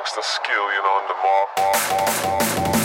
gangster skill, you know, in the mark.